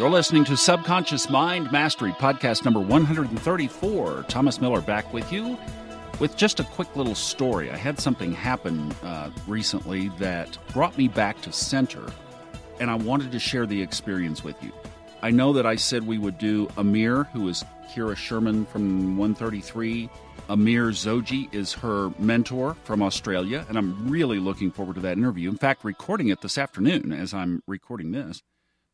You're listening to Subconscious Mind Mastery, podcast number 134. Thomas Miller back with you with just a quick little story. I had something happen uh, recently that brought me back to center, and I wanted to share the experience with you. I know that I said we would do Amir, who is Kira Sherman from 133. Amir Zoji is her mentor from Australia, and I'm really looking forward to that interview. In fact, recording it this afternoon as I'm recording this.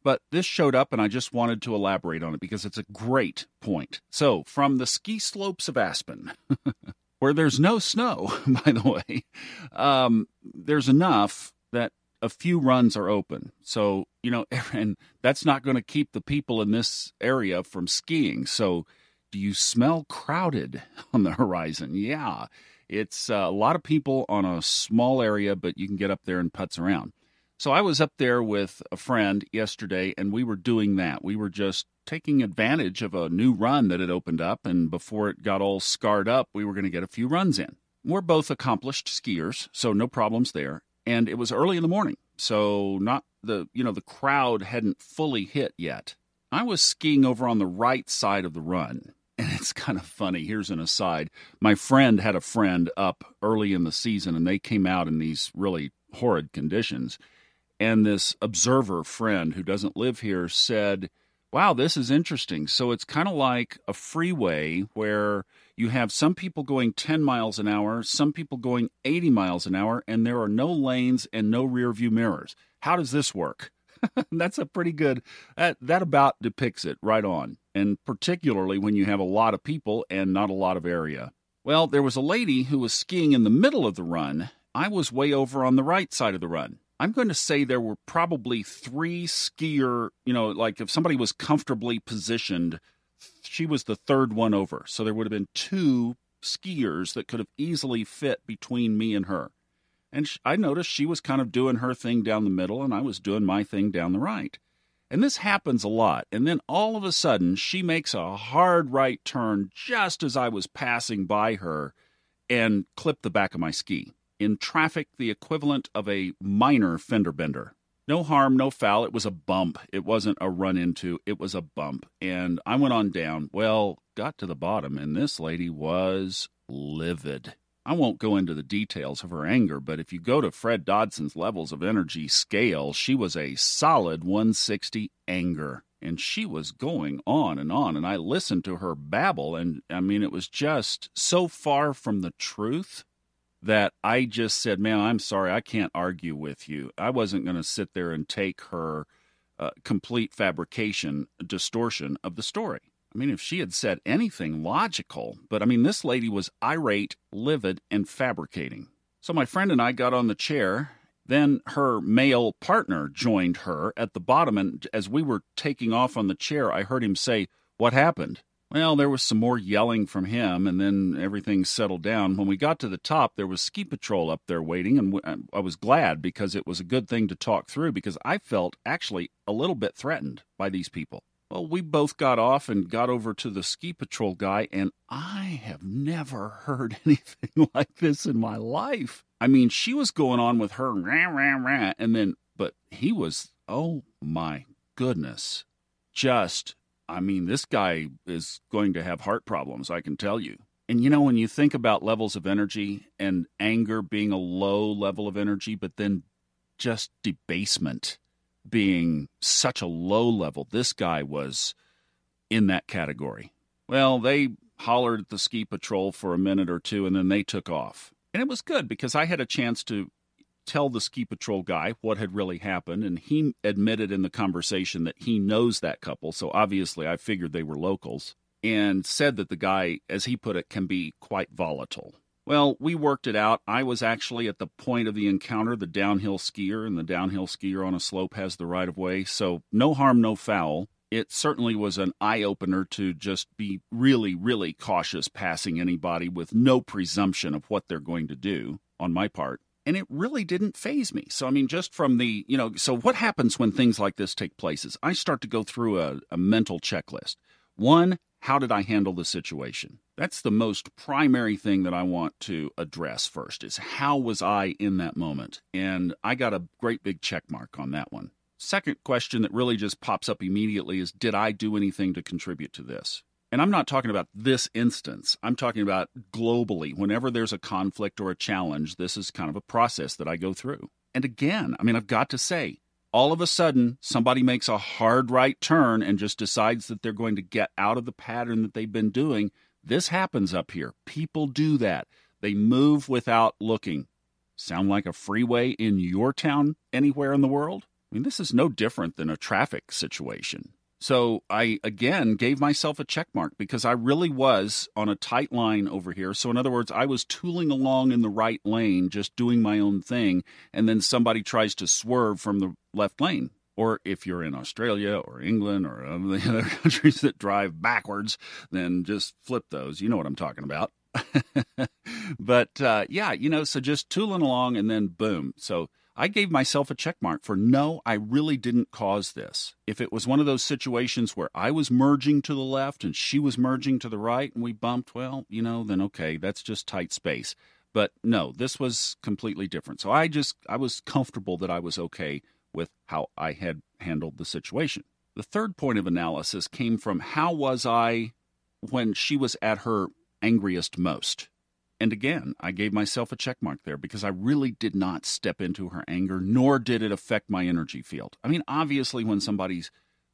But this showed up, and I just wanted to elaborate on it because it's a great point. So, from the ski slopes of Aspen, where there's no snow, by the way, um, there's enough that a few runs are open. So, you know, and that's not going to keep the people in this area from skiing. So, do you smell crowded on the horizon? Yeah, it's uh, a lot of people on a small area, but you can get up there and putz around. So I was up there with a friend yesterday, and we were doing that. We were just taking advantage of a new run that had opened up, and before it got all scarred up, we were going to get a few runs in. We're both accomplished skiers, so no problems there. And it was early in the morning, so not the you know the crowd hadn't fully hit yet. I was skiing over on the right side of the run, and it's kind of funny. Here's an aside. My friend had a friend up early in the season, and they came out in these really horrid conditions and this observer friend who doesn't live here said, Wow, this is interesting. So it's kind of like a freeway where you have some people going 10 miles an hour, some people going 80 miles an hour, and there are no lanes and no rear view mirrors. How does this work? That's a pretty good, that, that about depicts it right on. And particularly when you have a lot of people and not a lot of area. Well, there was a lady who was skiing in the middle of the run. I was way over on the right side of the run. I'm going to say there were probably three skier, you know, like if somebody was comfortably positioned, she was the third one over. So there would have been two skiers that could have easily fit between me and her. And I noticed she was kind of doing her thing down the middle, and I was doing my thing down the right. And this happens a lot. And then all of a sudden, she makes a hard right turn just as I was passing by her and clipped the back of my ski in traffic the equivalent of a minor fender bender. No harm, no foul. It was a bump. It wasn't a run into, it was a bump. And I went on down. Well, got to the bottom, and this lady was livid. I won't go into the details of her anger, but if you go to Fred Dodson's levels of energy scale, she was a solid 160 anger. And she was going on and on. And I listened to her babble, and I mean, it was just so far from the truth that I just said, man, I'm sorry, I can't argue with you. I wasn't going to sit there and take her uh, complete fabrication, distortion of the story. I mean, if she had said anything logical, but I mean, this lady was irate, livid, and fabricating. So my friend and I got on the chair. Then her male partner joined her at the bottom, and as we were taking off on the chair, I heard him say, What happened? Well, there was some more yelling from him, and then everything settled down. When we got to the top, there was ski patrol up there waiting, and uh, I was glad because it was a good thing to talk through because I felt actually a little bit threatened by these people. Well, we both got off and got over to the ski patrol guy, and I have never heard anything like this in my life. I mean, she was going on with her rah, rah, rah, and then, but he was, oh my goodness, just I mean, this guy is going to have heart problems, I can tell you. And you know, when you think about levels of energy and anger being a low level of energy, but then just debasement being such a low level, this guy was in that category. Well, they hollered at the ski patrol for a minute or two and then they took off. And it was good because I had a chance to tell the ski patrol guy what had really happened, and he admitted in the conversation that he knows that couple. So obviously, I figured they were locals, and said that the guy, as he put it, can be quite volatile. Well, we worked it out. I was actually at the point of the encounter, the downhill skier, and the downhill skier on a slope has the right of way. So no harm, no foul. It certainly was an eye opener to just be really, really cautious passing anybody with no presumption of what they're going to do on my part and it really didn't faze me. So, I mean, just from the, you know, so what happens when things like this take place is I start to go through a, a mental checklist. One, how did I handle the situation? That's the most primary thing that I want to address first is how was I in that moment? And I got a great big check mark on that one. Second question that really just pops up immediately is Did I do anything to contribute to this? And I'm not talking about this instance. I'm talking about globally. Whenever there's a conflict or a challenge, this is kind of a process that I go through. And again, I mean, I've got to say, all of a sudden, somebody makes a hard right turn and just decides that they're going to get out of the pattern that they've been doing. This happens up here. People do that. They move without looking. Sound like a freeway in your town anywhere in the world? I mean, this is no different than a traffic situation. So I again gave myself a check mark because I really was on a tight line over here. So in other words, I was tooling along in the right lane, just doing my own thing, and then somebody tries to swerve from the left lane. Or if you're in Australia or England or the other countries that drive backwards, then just flip those. You know what I'm talking about. but uh, yeah, you know, so just tooling along and then boom. So I gave myself a check mark for no, I really didn't cause this. If it was one of those situations where I was merging to the left and she was merging to the right and we bumped, well, you know, then okay, that's just tight space. But no, this was completely different. So I just, I was comfortable that I was okay with how I had handled the situation. The third point of analysis came from how was I when she was at her angriest most? And again, I gave myself a check mark there because I really did not step into her anger, nor did it affect my energy field. I mean, obviously, when somebody's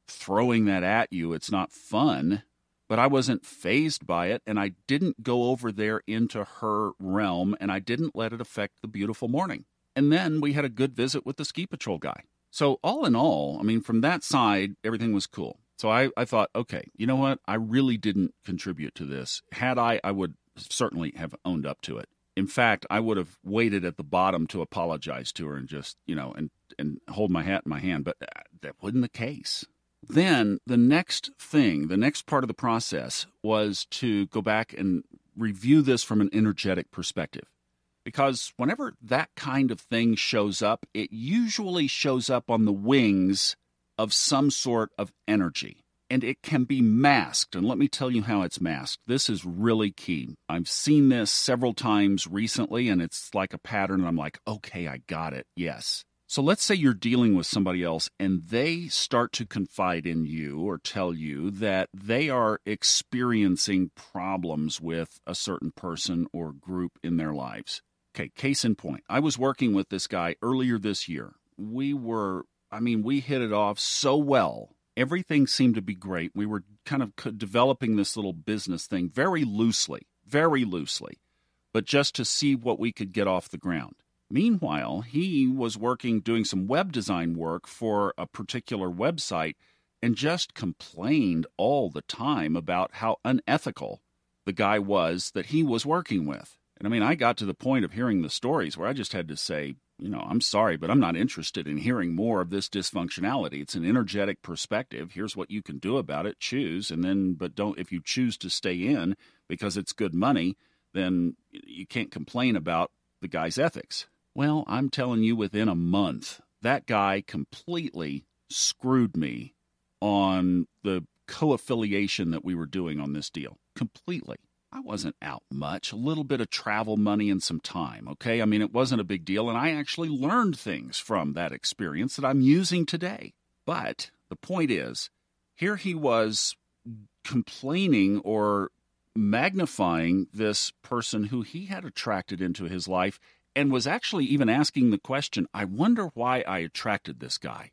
throwing that at you, it's not fun, but I wasn't fazed by it, and I didn't go over there into her realm, and I didn't let it affect the beautiful morning. And then we had a good visit with the ski patrol guy. So, all in all, I mean, from that side, everything was cool. So I, I thought, okay, you know what? I really didn't contribute to this. Had I, I would certainly have owned up to it. In fact, I would have waited at the bottom to apologize to her and just, you know, and and hold my hat in my hand, but uh, that wasn't the case. Then the next thing, the next part of the process was to go back and review this from an energetic perspective. Because whenever that kind of thing shows up, it usually shows up on the wings of some sort of energy and it can be masked. And let me tell you how it's masked. This is really key. I've seen this several times recently, and it's like a pattern. And I'm like, okay, I got it. Yes. So let's say you're dealing with somebody else and they start to confide in you or tell you that they are experiencing problems with a certain person or group in their lives. Okay, case in point. I was working with this guy earlier this year. We were, I mean, we hit it off so well everything seemed to be great. We were kind of developing this little business thing very loosely, very loosely, but just to see what we could get off the ground. Meanwhile, he was working doing some web design work for a particular website and just complained all the time about how unethical the guy was that he was working with. And I mean, I got to the point of hearing the stories where I just had to say, you know, I'm sorry, but I'm not interested in hearing more of this dysfunctionality. It's an energetic perspective. Here's what you can do about it. Choose. And then, but don't, if you choose to stay in because it's good money, then you can't complain about the guy's ethics. Well, I'm telling you, within a month, that guy completely screwed me on the co affiliation that we were doing on this deal. Completely. I wasn't out much, a little bit of travel money and some time, okay? I mean, it wasn't a big deal, and I actually learned things from that experience that I'm using today. But the point is, here he was complaining or magnifying this person who he had attracted into his life and was actually even asking the question, I wonder why I attracted this guy.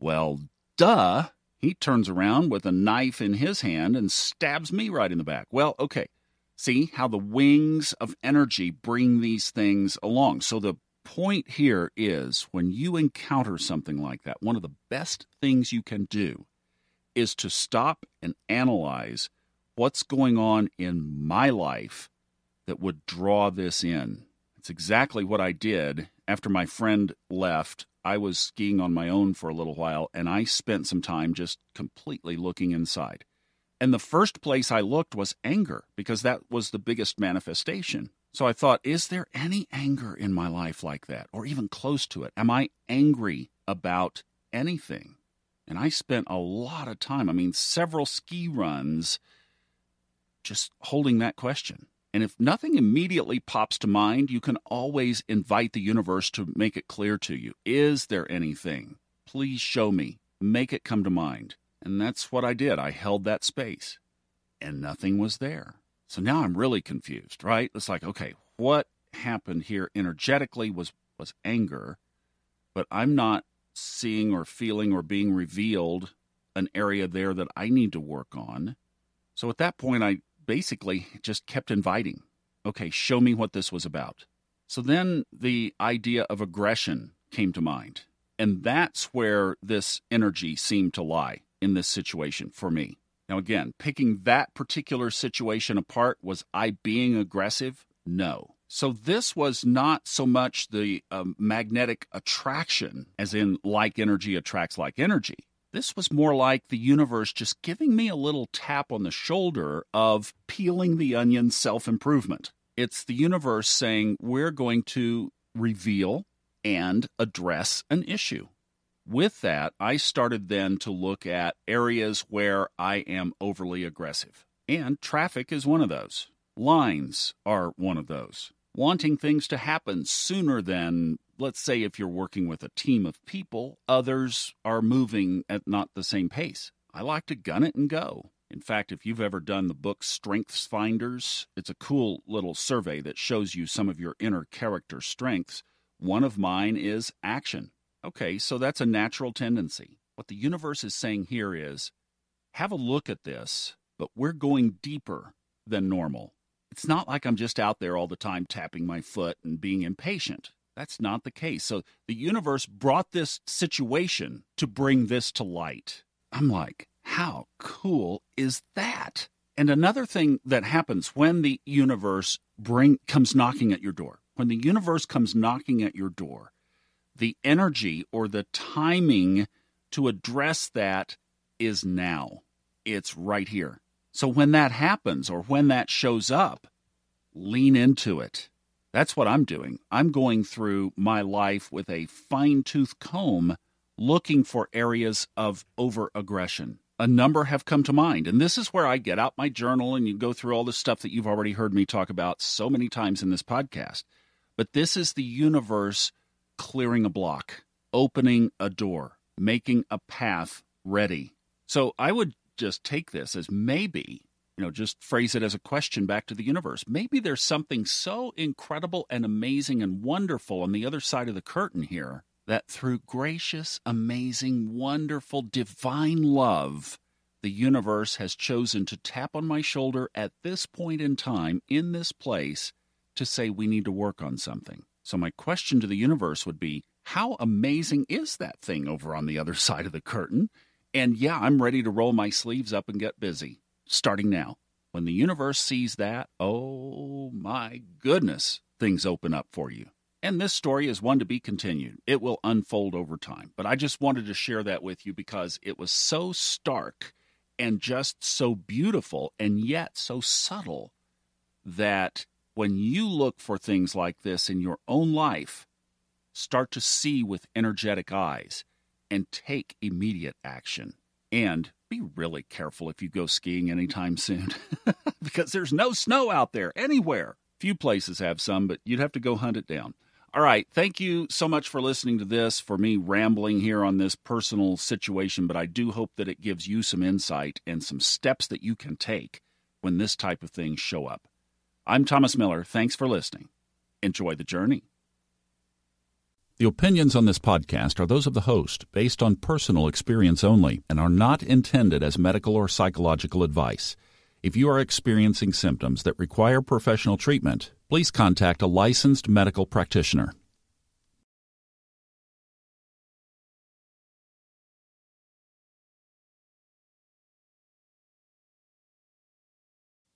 Well, duh. He turns around with a knife in his hand and stabs me right in the back. Well, okay. See how the wings of energy bring these things along. So the point here is when you encounter something like that, one of the best things you can do is to stop and analyze what's going on in my life that would draw this in. It's exactly what I did after my friend left I was skiing on my own for a little while and I spent some time just completely looking inside. And the first place I looked was anger because that was the biggest manifestation. So I thought, is there any anger in my life like that or even close to it? Am I angry about anything? And I spent a lot of time, I mean, several ski runs just holding that question. And if nothing immediately pops to mind, you can always invite the universe to make it clear to you. Is there anything Please show me. Make it come to mind. And that's what I did. I held that space and nothing was there. So now I'm really confused, right? It's like, okay, what happened here energetically was was anger, but I'm not seeing or feeling or being revealed an area there that I need to work on. So at that point I basically just kept inviting. Okay, show me what this was about. So then the idea of aggression came to mind. And that's where this energy seemed to lie in this situation for me. Now, again, picking that particular situation apart, was I being aggressive? No. So, this was not so much the um, magnetic attraction, as in like energy attracts like energy. This was more like the universe just giving me a little tap on the shoulder of peeling the onion self improvement. It's the universe saying, we're going to reveal and address an issue with that, I started then to look at areas where I am overly aggressive. And traffic is one of those. Lines are one of those. Wanting things to happen sooner than, let's say, if you're working with a team of people, others are moving at not the same pace. I like to gun it and go. In fact, if you've ever done the book Strengths Finders, it's a cool little survey that shows you some of your inner character strengths. One of mine is action. Okay, so that's a natural tendency. What the universe is saying here is have a look at this, but we're going deeper than normal. It's not like I'm just out there all the time tapping my foot and being impatient. That's not the case. So the universe brought this situation to bring this to light. I'm like, how cool is that? And another thing that happens when the universe bring comes knocking at your door. When the universe comes knocking at your door, the energy or the timing to address that is now. It's right here. So when that happens or when that shows up, lean into it. That's what I'm doing. I'm going through my life with a fine tooth comb looking for areas of over aggression. A number have come to mind. And this is where I get out my journal and you go through all the stuff that you've already heard me talk about so many times in this podcast. But this is the universe clearing a block, opening a door, making a path ready. So I would just take this as maybe, you know, just phrase it as a question back to the universe. Maybe there's something so incredible and amazing and wonderful on the other side of the curtain here that through gracious, amazing, wonderful, divine love, the universe has chosen to tap on my shoulder at this point in time, in this place, to say we need to work on something. So, my question to the universe would be how amazing is that thing over on the other side of the curtain? And yeah, I'm ready to roll my sleeves up and get busy, starting now. When the universe sees that, oh my goodness, things open up for you. And this story is one to be continued. It will unfold over time. But I just wanted to share that with you because it was so stark and just so beautiful and yet so subtle that when you look for things like this in your own life, start to see with energetic eyes and take immediate action. And be really careful if you go skiing anytime soon because there's no snow out there anywhere. Few places have some, but you'd have to go hunt it down. All right. Thank you so much for listening to this, for me rambling here on this personal situation, but I do hope that it gives you some insight and some steps that you can take when this type of things show up. I'm Thomas Miller. Thanks for listening. Enjoy the journey. The opinions on this podcast are those of the host, based on personal experience only, and are not intended as medical or psychological advice. If you are experiencing symptoms that require professional treatment, please contact a licensed medical practitioner.